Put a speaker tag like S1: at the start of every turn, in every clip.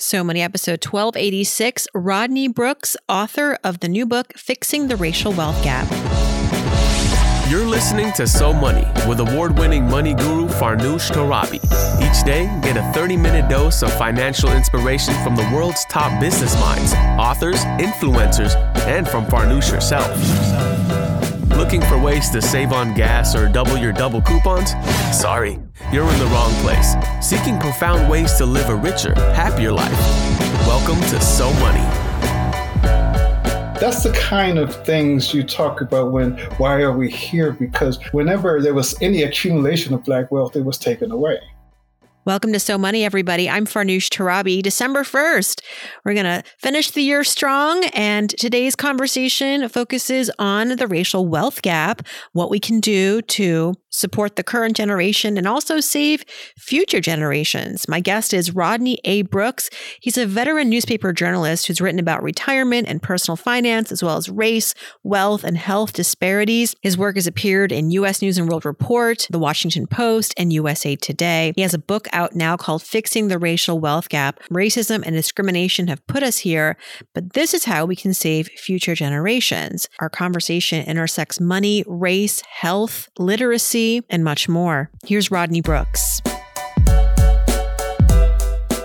S1: So Money, episode 1286. Rodney Brooks, author of the new book, Fixing the Racial Wealth Gap.
S2: You're listening to So Money with award winning money guru Farnoosh Torabi. Each day, get a 30 minute dose of financial inspiration from the world's top business minds, authors, influencers, and from Farnoosh herself. Looking for ways to save on gas or double your double coupons? Sorry, you're in the wrong place. Seeking profound ways to live a richer, happier life. Welcome to So Money.
S3: That's the kind of things you talk about when why are we here? Because whenever there was any accumulation of black wealth, it was taken away.
S1: Welcome to So Money, everybody. I'm Farnoosh Torabi. December 1st, we're going to finish the year strong. And today's conversation focuses on the racial wealth gap, what we can do to support the current generation and also save future generations. My guest is Rodney A. Brooks. He's a veteran newspaper journalist who's written about retirement and personal finance, as well as race, wealth, and health disparities. His work has appeared in U.S. News and World Report, The Washington Post, and USA Today. He has a book out now called Fixing the Racial Wealth Gap. Racism and discrimination have put us here, but this is how we can save future generations. Our conversation intersects money, race, health, literacy, and much more. Here's Rodney Brooks.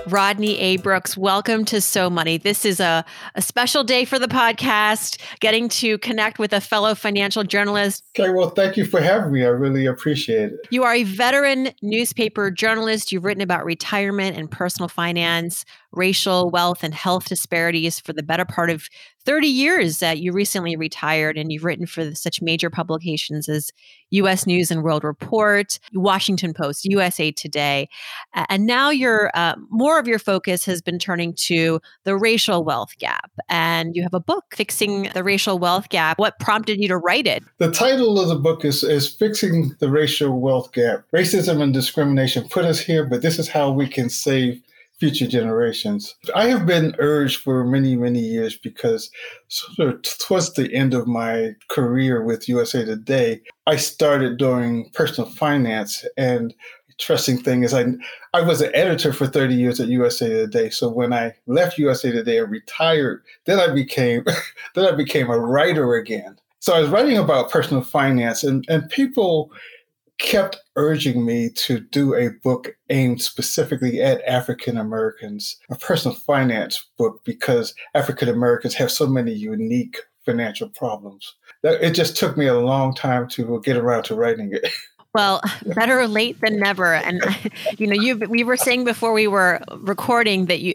S1: Rodney A. Brooks, welcome to So Money. This is a, a special day for the podcast, getting to connect with a fellow financial journalist.
S3: Okay, well, thank you for having me. I really appreciate it.
S1: You are a veteran newspaper journalist. You've written about retirement and personal finance, racial, wealth, and health disparities for the better part of 30 years that you recently retired and you've written for such major publications as US News and World Report, Washington Post, USA Today. And now your uh, more of your focus has been turning to the racial wealth gap. And you have a book, Fixing the Racial Wealth Gap. What prompted you to write it?
S3: The title of the book is, is Fixing the Racial Wealth Gap. Racism and discrimination put us here, but this is how we can save future generations. I have been urged for many, many years because sort of towards the end of my career with USA Today, I started doing personal finance and interesting thing is I I was an editor for 30 years at USA Today. So when I left USA Today and retired, then I became then I became a writer again. So I was writing about personal finance and, and people kept urging me to do a book aimed specifically at African Americans, a personal finance book, because African Americans have so many unique financial problems. It just took me a long time to get around to writing it.
S1: Well, better late than never. And you know, you we were saying before we were recording that you,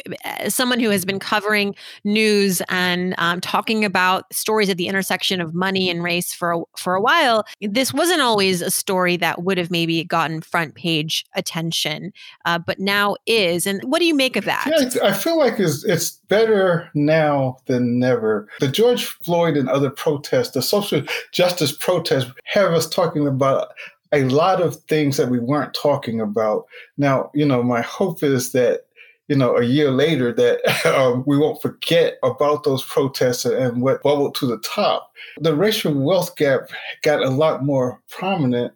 S1: someone who has been covering news and um, talking about stories at the intersection of money and race for a, for a while, this wasn't always a story that would have maybe gotten front page attention, uh, but now is. And what do you make of that?
S3: Yeah, I feel like it's, it's better now than never. The George Floyd and other protests, the social justice protests, have us talking about a lot of things that we weren't talking about. Now, you know, my hope is that you know, a year later, that um, we won't forget about those protests and what bubbled to the top. The racial wealth gap got a lot more prominent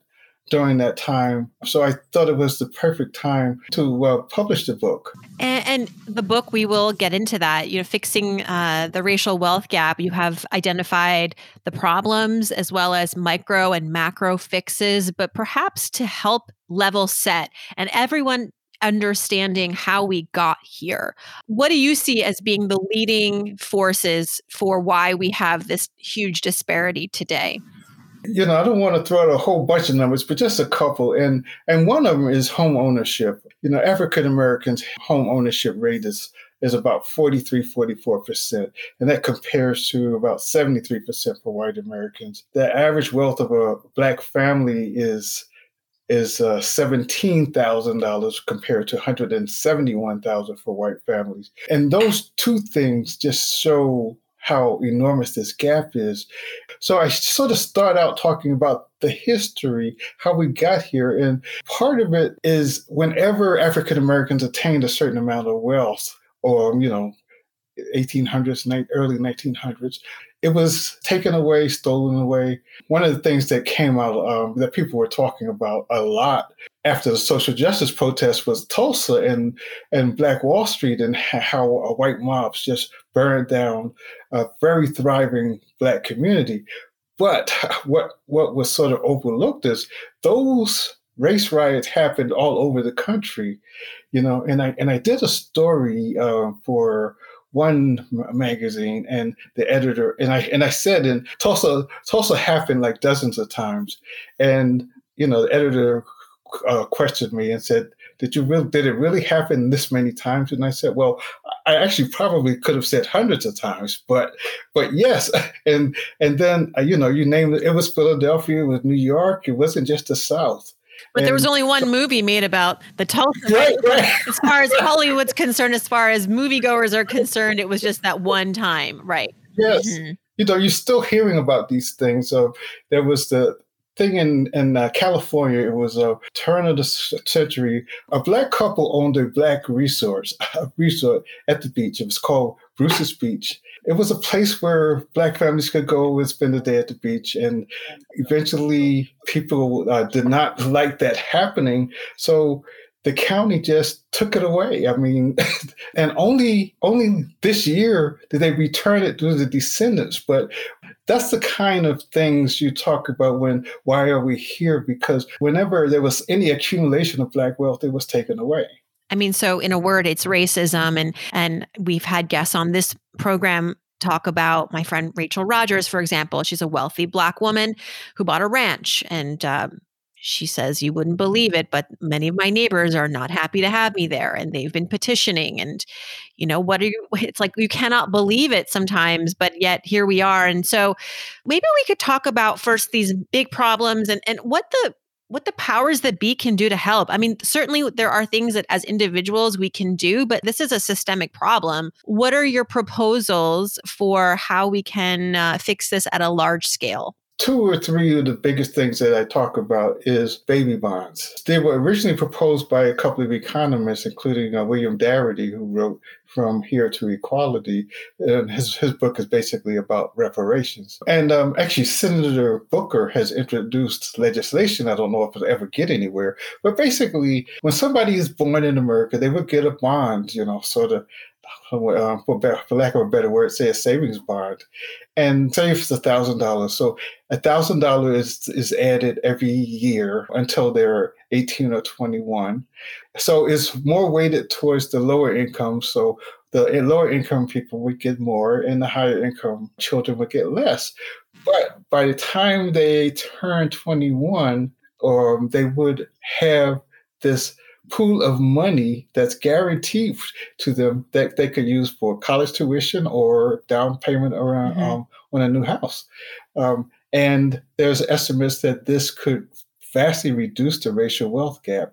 S3: during that time. So I thought it was the perfect time to uh, publish the book.
S1: And, and, the book, we will get into that. You know, fixing uh, the racial wealth gap. You have identified the problems as well as micro and macro fixes, but perhaps to help level set and everyone understanding how we got here. What do you see as being the leading forces for why we have this huge disparity today?
S3: You know, I don't want to throw out a whole bunch of numbers, but just a couple. And and one of them is home ownership. You know, African Americans' home ownership rate is is about 43, 44%. And that compares to about 73% for white Americans. The average wealth of a black family is is uh, $17,000 compared to 171,000 for white families. And those two things just show how enormous this gap is. So I sort of start out talking about the history, how we got here. And part of it is whenever African Americans attained a certain amount of wealth, or, you know, 1800s, early 1900s, it was taken away, stolen away. One of the things that came out um, that people were talking about a lot after the social justice protest was Tulsa and and Black Wall Street and how white mobs just burned down a very thriving black community. But what what was sort of overlooked is those race riots happened all over the country, you know. And I and I did a story uh, for one magazine and the editor and I and I said in Tulsa Tulsa happened like dozens of times, and you know the editor uh, questioned me and said, "Did you really? Did it really happen this many times?" And I said, "Well, I actually probably could have said hundreds of times, but but yes." And and then uh, you know you named it. It was Philadelphia. It was New York. It wasn't just the South.
S1: But and there was only one movie made about the Tulsa. Right, right. As far as Hollywood's concerned, as far as moviegoers are concerned, it was just that one time, right?
S3: Yes. Mm-hmm. You know, you're still hearing about these things. So there was the thing in in uh, California. It was a turn of the century. A black couple owned a black resort, a resort at the beach. It was called Bruce's Beach. It was a place where black families could go and spend a day at the beach. And eventually, people uh, did not like that happening. So the county just took it away. I mean, and only only this year did they return it to the descendants. But that's the kind of things you talk about when why are we here? Because whenever there was any accumulation of black wealth, it was taken away.
S1: I mean, so in a word, it's racism, and and we've had guests on this program talk about my friend Rachel Rogers, for example. She's a wealthy black woman who bought a ranch, and um, she says you wouldn't believe it but many of my neighbors are not happy to have me there and they've been petitioning and you know what are you it's like you cannot believe it sometimes but yet here we are and so maybe we could talk about first these big problems and and what the what the powers that be can do to help. I mean, certainly there are things that as individuals we can do, but this is a systemic problem. What are your proposals for how we can uh, fix this at a large scale?
S3: Two or three of the biggest things that I talk about is baby bonds. They were originally proposed by a couple of economists, including uh, William Darity, who wrote From Here to Equality. And his, his book is basically about reparations. And um, actually, Senator Booker has introduced legislation. I don't know if it'll ever get anywhere, but basically, when somebody is born in America, they would get a bond, you know, sort of for, for lack of a better word, say a savings bond, and say it's a thousand dollars. So a thousand dollars is added every year until they're 18 or 21. So it's more weighted towards the lower income. So the lower income people would get more, and the higher income children would get less. But by the time they turn 21, or um, they would have this pool of money that's guaranteed to them that they could use for college tuition or down payment around mm-hmm. um, on a new house. Um, and there's estimates that this could vastly reduce the racial wealth gap.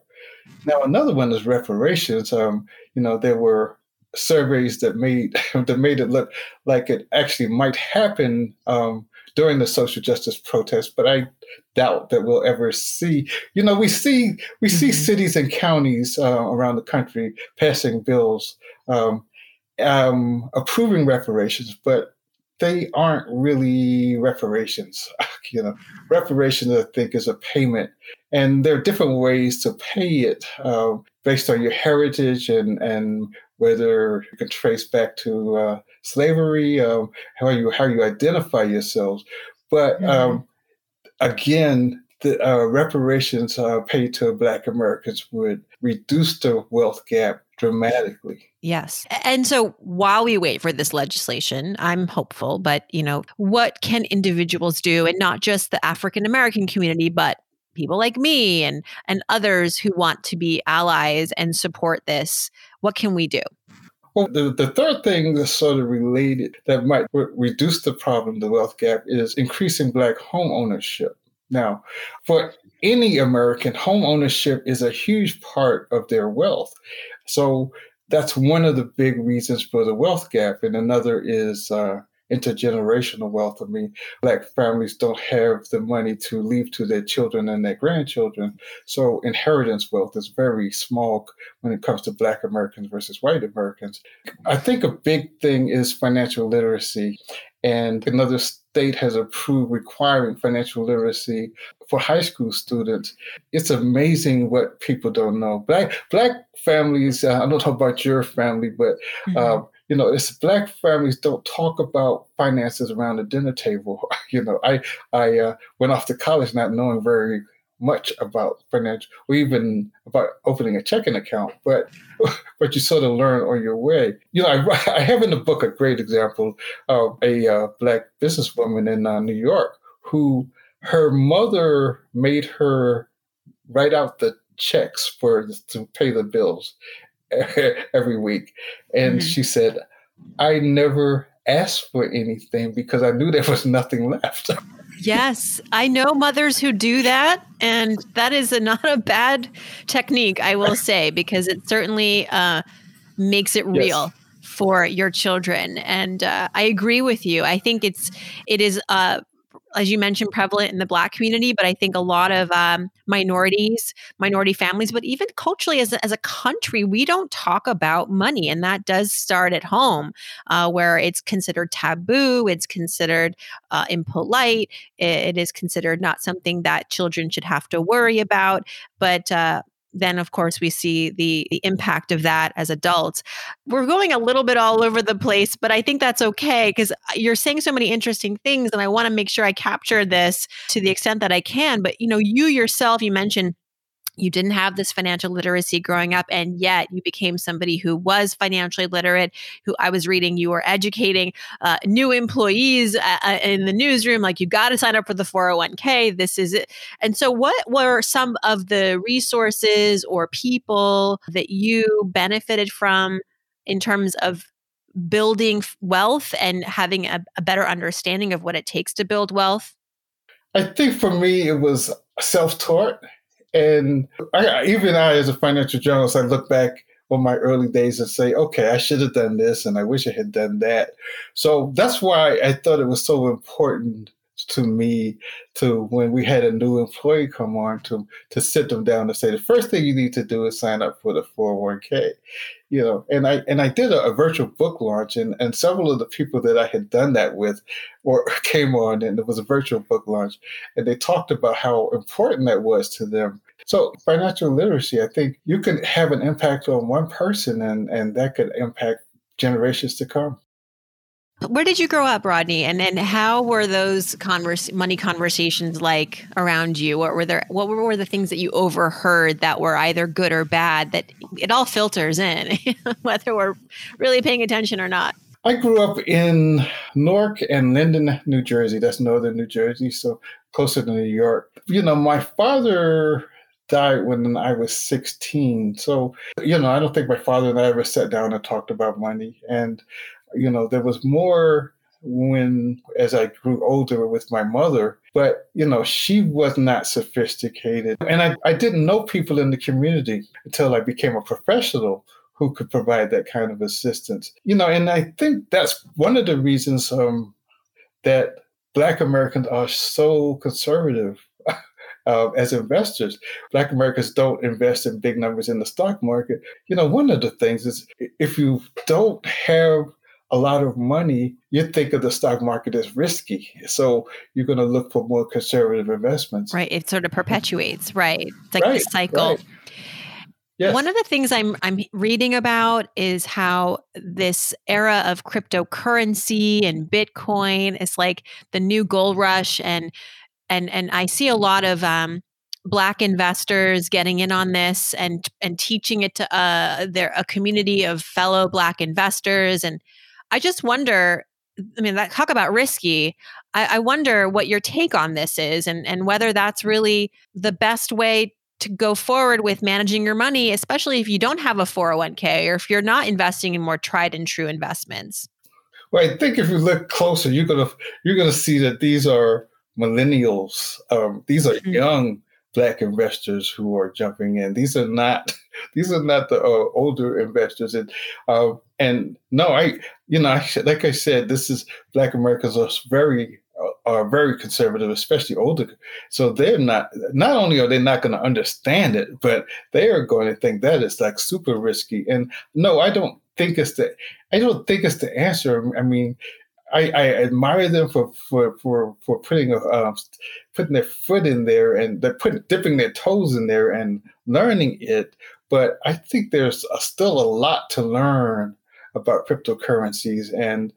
S3: Now, another one is reparations. Um, you know, there were surveys that made that made it look like it actually might happen um, during the social justice protests, but I doubt that we'll ever see. You know, we see we mm-hmm. see cities and counties uh, around the country passing bills um, um, approving reparations, but they aren't really reparations. you know, reparations I think is a payment, and there are different ways to pay it uh, based on your heritage and and whether you can trace back to uh, slavery, um, how you how you identify yourselves. But mm-hmm. um, again, the uh, reparations uh, paid to Black Americans would reduce the wealth gap dramatically.
S1: Yes. And so while we wait for this legislation, I'm hopeful, but you know, what can individuals do and not just the African American community, but people like me and and others who want to be allies and support this what can we do?
S3: Well the, the third thing that's sort of related that might re- reduce the problem the wealth gap is increasing black home ownership. Now for any american home ownership is a huge part of their wealth. So that's one of the big reasons for the wealth gap and another is uh, intergenerational wealth. I mean, black families don't have the money to leave to their children and their grandchildren. So inheritance wealth is very small when it comes to black Americans versus white Americans. I think a big thing is financial literacy. And another state has approved requiring financial literacy for high school students. It's amazing what people don't know. Black black families. Uh, I don't know about your family, but mm-hmm. uh, you know, it's black families don't talk about finances around the dinner table. you know, I I uh, went off to college not knowing very much about financial or even about opening a checking account, but but you sort of learn on your way. You know, I, I have in the book a great example of a uh, black businesswoman in uh, New York who her mother made her write out the checks for to pay the bills every week, and mm-hmm. she said, "I never asked for anything because I knew there was nothing left."
S1: Yes, I know mothers who do that, and that is a, not a bad technique, I will say, because it certainly uh, makes it real. Yes. For your children, and uh, I agree with you. I think it's it is uh, as you mentioned, prevalent in the Black community, but I think a lot of um, minorities, minority families, but even culturally as a, as a country, we don't talk about money. And that does start at home, uh, where it's considered taboo, it's considered uh, impolite, it, it is considered not something that children should have to worry about. But uh, then of course we see the, the impact of that as adults. We're going a little bit all over the place but i think that's okay because uh, you're saying so many interesting things and i want to make sure i capture this to the extent that i can but you know you yourself you mentioned you didn't have this financial literacy growing up and yet you became somebody who was financially literate who i was reading you were educating uh, new employees uh, uh in the newsroom like you got to sign up for the 401k this is it. And so what were some of the resources or people that you benefited from in terms of building wealth and having a, a better understanding of what it takes to build wealth?
S3: I think for me it was self-taught and I, even I, as a financial journalist, I look back on my early days and say, okay, I should have done this and I wish I had done that. So that's why I thought it was so important to me to when we had a new employee come on to to sit them down and say the first thing you need to do is sign up for the 401k you know and i and i did a, a virtual book launch and and several of the people that i had done that with or came on and it was a virtual book launch and they talked about how important that was to them. So financial literacy i think you can have an impact on one person and and that could impact generations to come
S1: where did you grow up, Rodney? And and how were those converse, money conversations like around you? What were there? What were the things that you overheard that were either good or bad? That it all filters in, whether we're really paying attention or not.
S3: I grew up in Newark and Linden, New Jersey. That's northern New Jersey, so closer to New York. You know, my father died when I was 16. So, you know, I don't think my father and I ever sat down and talked about money. And you know, there was more when as I grew older with my mother, but you know, she was not sophisticated. And I, I didn't know people in the community until I became a professional who could provide that kind of assistance. You know, and I think that's one of the reasons um, that Black Americans are so conservative uh, as investors. Black Americans don't invest in big numbers in the stock market. You know, one of the things is if you don't have a lot of money, you think of the stock market as risky. So you're going to look for more conservative investments.
S1: Right. It sort of perpetuates, right? It's like right, the cycle. Right. Yes. One of the things I'm I'm reading about is how this era of cryptocurrency and Bitcoin is like the new gold rush, and and and I see a lot of um, black investors getting in on this and and teaching it to uh, their a community of fellow black investors and I just wonder. I mean, that talk about risky. I, I wonder what your take on this is, and and whether that's really the best way to go forward with managing your money, especially if you don't have a 401k or if you're not investing in more tried and true investments.
S3: Well, I think if you look closer, you're gonna you're gonna see that these are millennials. Um, these are mm-hmm. young black investors who are jumping in. These are not these are not the uh, older investors. And uh, and no, I you know I, like I said, this is Black Americans are very uh, are very conservative, especially older. So they're not not only are they not going to understand it, but they are going to think that is like super risky. And no, I don't think it's the I don't think it's the answer. I mean, I, I admire them for for for for putting uh, putting their foot in there and they're putting dipping their toes in there and learning it. But I think there's a, still a lot to learn about cryptocurrencies, and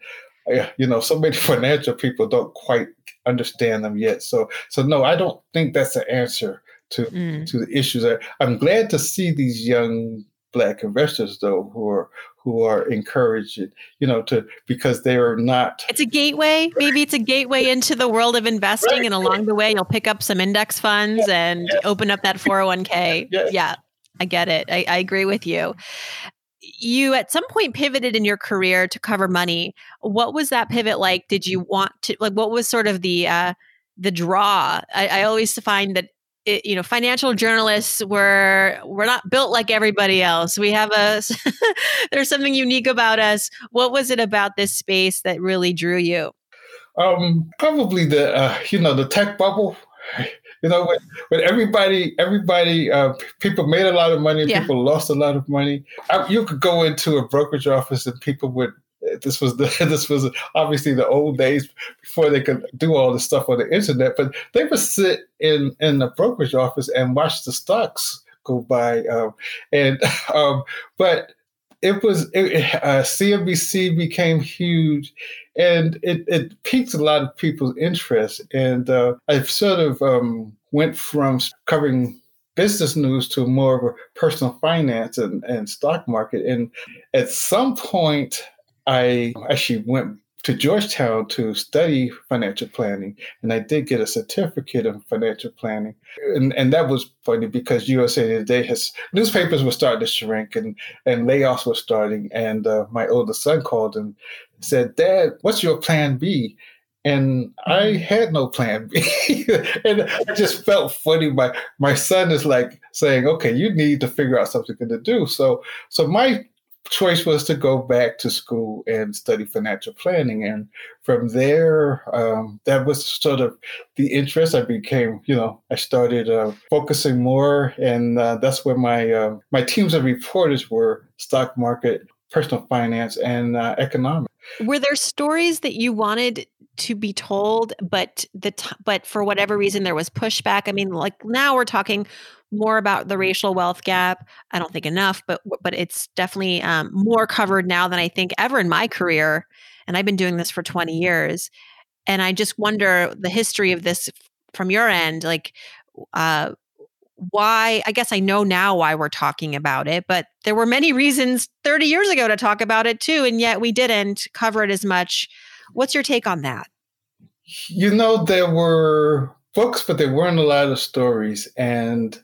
S3: uh, you know, so many financial people don't quite understand them yet. So so no, I don't think that's the answer to mm. to the issues. I'm glad to see these young black investors though who are who are encouraged you know to because they're not
S1: it's a gateway. Maybe it's a gateway into the world of investing right. and along the way you'll pick up some index funds and yeah. open up that 401k. Yeah, yeah i get it. I, I agree with you. You at some point pivoted in your career to cover money. What was that pivot like? Did you want to like what was sort of the uh the draw? I, I always find that it, you know financial journalists were we're not built like everybody else. We have a there's something unique about us. What was it about this space that really drew you?
S3: Um probably the uh, you know the tech bubble. You know when, when everybody everybody uh, people made a lot of money yeah. people lost a lot of money. I, you could go into a brokerage office and people would this was the this was obviously the old days before they could do all this stuff on the internet. But they would sit in in the brokerage office and watch the stocks go by. Um, and um, but it was it, uh, CNBC became huge, and it it piqued a lot of people's interest. And uh, I sort of um, went from covering business news to more of a personal finance and, and stock market. And at some point, I actually went to Georgetown to study financial planning, and I did get a certificate in financial planning. And, and that was funny because USA Today has newspapers were starting to shrink, and and layoffs were starting. And uh, my oldest son called and said, "Dad, what's your plan B?" And I mm-hmm. had no plan B, and I just felt funny. My my son is like saying, "Okay, you need to figure out something to do." So so my choice was to go back to school and study financial planning. And from there, um, that was sort of the interest. I became, you know, I started uh, focusing more, and uh, that's where my uh, my teams of reporters were: stock market, personal finance, and uh, economics.
S1: Were there stories that you wanted to be told, but the t- but for whatever reason there was pushback? I mean, like now we're talking more about the racial wealth gap. I don't think enough, but but it's definitely um, more covered now than I think ever in my career. And I've been doing this for 20 years. And I just wonder the history of this from your end, like uh, why I guess I know now why we're talking about it, but there were many reasons 30 years ago to talk about it too, and yet we didn't cover it as much. What's your take on that?
S3: You know, there were books, but there weren't a lot of stories. And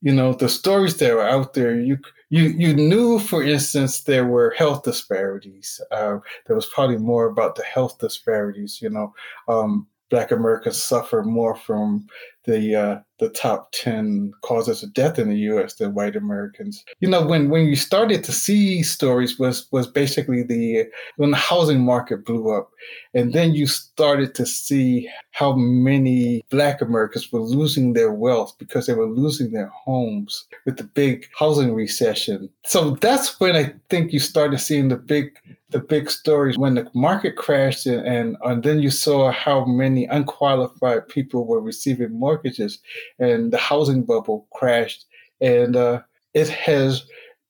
S3: you know the stories that were out there you you you knew for instance there were health disparities uh, there was probably more about the health disparities you know um, black americans suffer more from the uh, the top 10 causes of death in the US than white Americans. You know, when when you started to see stories was was basically the when the housing market blew up. And then you started to see how many black Americans were losing their wealth because they were losing their homes with the big housing recession. So that's when I think you started seeing the big the big stories when the market crashed and, and, then you saw how many unqualified people were receiving mortgages and the housing bubble crashed. And uh, it has,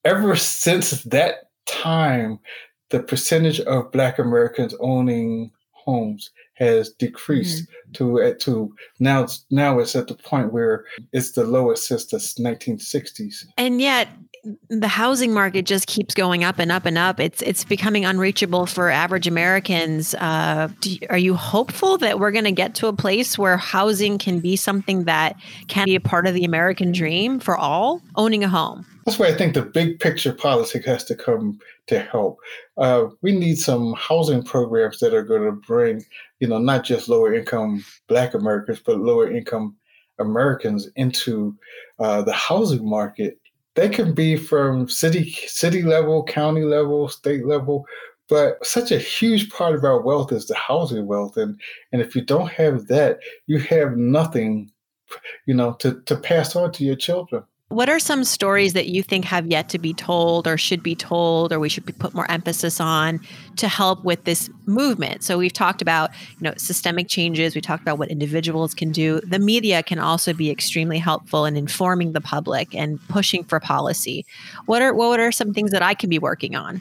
S3: ever since that time, the percentage of Black Americans owning homes has decreased mm-hmm. to at to now now it's at the point where it's the lowest since the 1960s.
S1: And yet the housing market just keeps going up and up and up. It's it's becoming unreachable for average Americans. Uh, you, are you hopeful that we're going to get to a place where housing can be something that can be a part of the American dream for all owning a home?
S3: That's why I think the big picture politics has to come to help. Uh, we need some housing programs that are going to bring, you know, not just lower income Black Americans, but lower income Americans into uh, the housing market they can be from city city level, county level, state level, but such a huge part of our wealth is the housing wealth, and and if you don't have that, you have nothing, you know, to to pass on to your children.
S1: What are some stories that you think have yet to be told or should be told or we should put more emphasis on to help with this movement? So we've talked about, you know, systemic changes, we talked about what individuals can do. The media can also be extremely helpful in informing the public and pushing for policy. What are what are some things that I can be working on?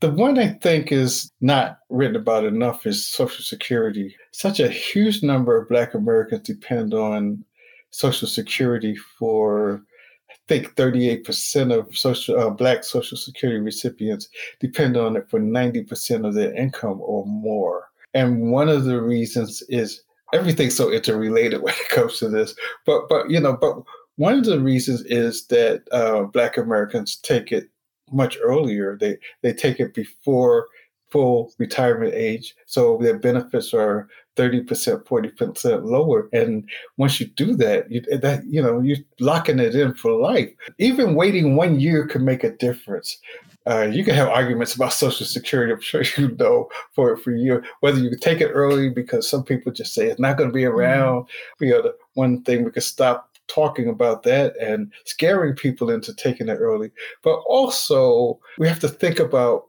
S3: The one I think is not written about enough is Social Security. Such a huge number of Black Americans depend on Social Security for think 38% of social uh, black social security recipients depend on it for 90% of their income or more. And one of the reasons is everything's so interrelated when it comes to this. But but you know, but one of the reasons is that uh, black Americans take it much earlier. They they take it before full retirement age, so their benefits are 30%, 40% lower. And once you do that, you that you know, you're locking it in for life. Even waiting one year can make a difference. Uh, you can have arguments about Social Security. I'm sure you know for for you whether you take it early because some people just say it's not going to be mm-hmm. around. Mm-hmm. You know, the one thing we could stop talking about that and scaring people into taking it early. But also, we have to think about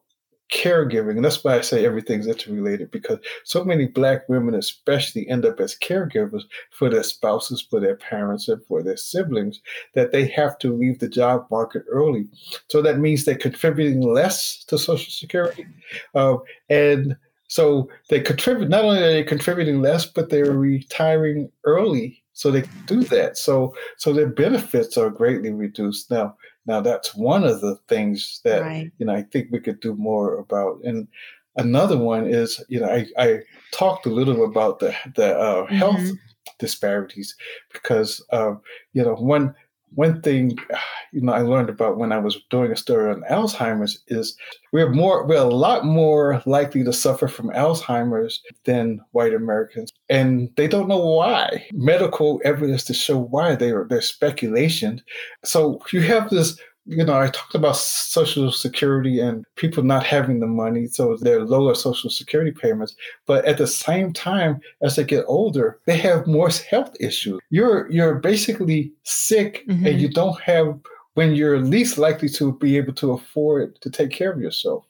S3: caregiving. And that's why I say everything's interrelated because so many Black women, especially, end up as caregivers for their spouses, for their parents, and for their siblings that they have to leave the job market early. So that means they're contributing less to Social Security. Uh, and so they contribute, not only are they contributing less, but they're retiring early so they do that. So so their benefits are greatly reduced. Now now that's one of the things that right. you know I think we could do more about. And another one is you know I, I talked a little about the the uh, health mm-hmm. disparities because uh, you know one one thing you know I learned about when I was doing a story on Alzheimer's is we're more we're a lot more likely to suffer from Alzheimer's than white Americans, and they don't know why. Medical evidence to show why they are they're speculation. So you have this you know, I talked about Social Security and people not having the money, so they're lower Social Security payments. But at the same time, as they get older, they have more health issues. You're you're basically sick, mm-hmm. and you don't have when you're least likely to be able to afford to take care of yourself.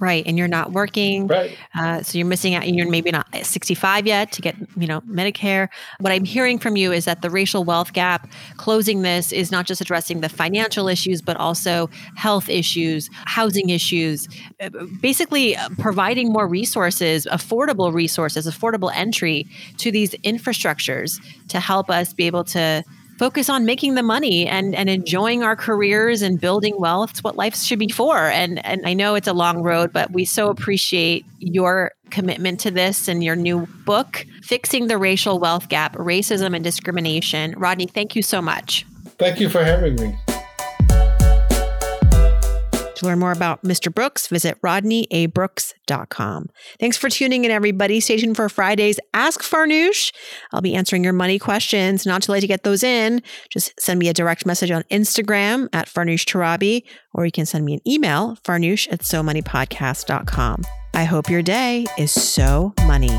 S1: Right. And you're not working.
S3: Right.
S1: Uh, so you're missing out. You're maybe not 65 yet to get, you know, Medicare. What I'm hearing from you is that the racial wealth gap, closing this is not just addressing the financial issues, but also health issues, housing issues, uh, basically uh, providing more resources, affordable resources, affordable entry to these infrastructures to help us be able to focus on making the money and, and enjoying our careers and building wealth. It's what life should be for. And, and I know it's a long road, but we so appreciate your commitment to this and your new book, Fixing the Racial Wealth Gap Racism and Discrimination. Rodney, thank you so much.
S3: Thank you for having me.
S1: To learn more about Mr. Brooks, visit rodneyabrooks.com. Thanks for tuning in, everybody. Stay tuned for Friday's Ask Farnoosh. I'll be answering your money questions. Not too late to get those in. Just send me a direct message on Instagram at Farnoosh Torabi, or you can send me an email, farnoosh at somoneypodcast.com. I hope your day is so money.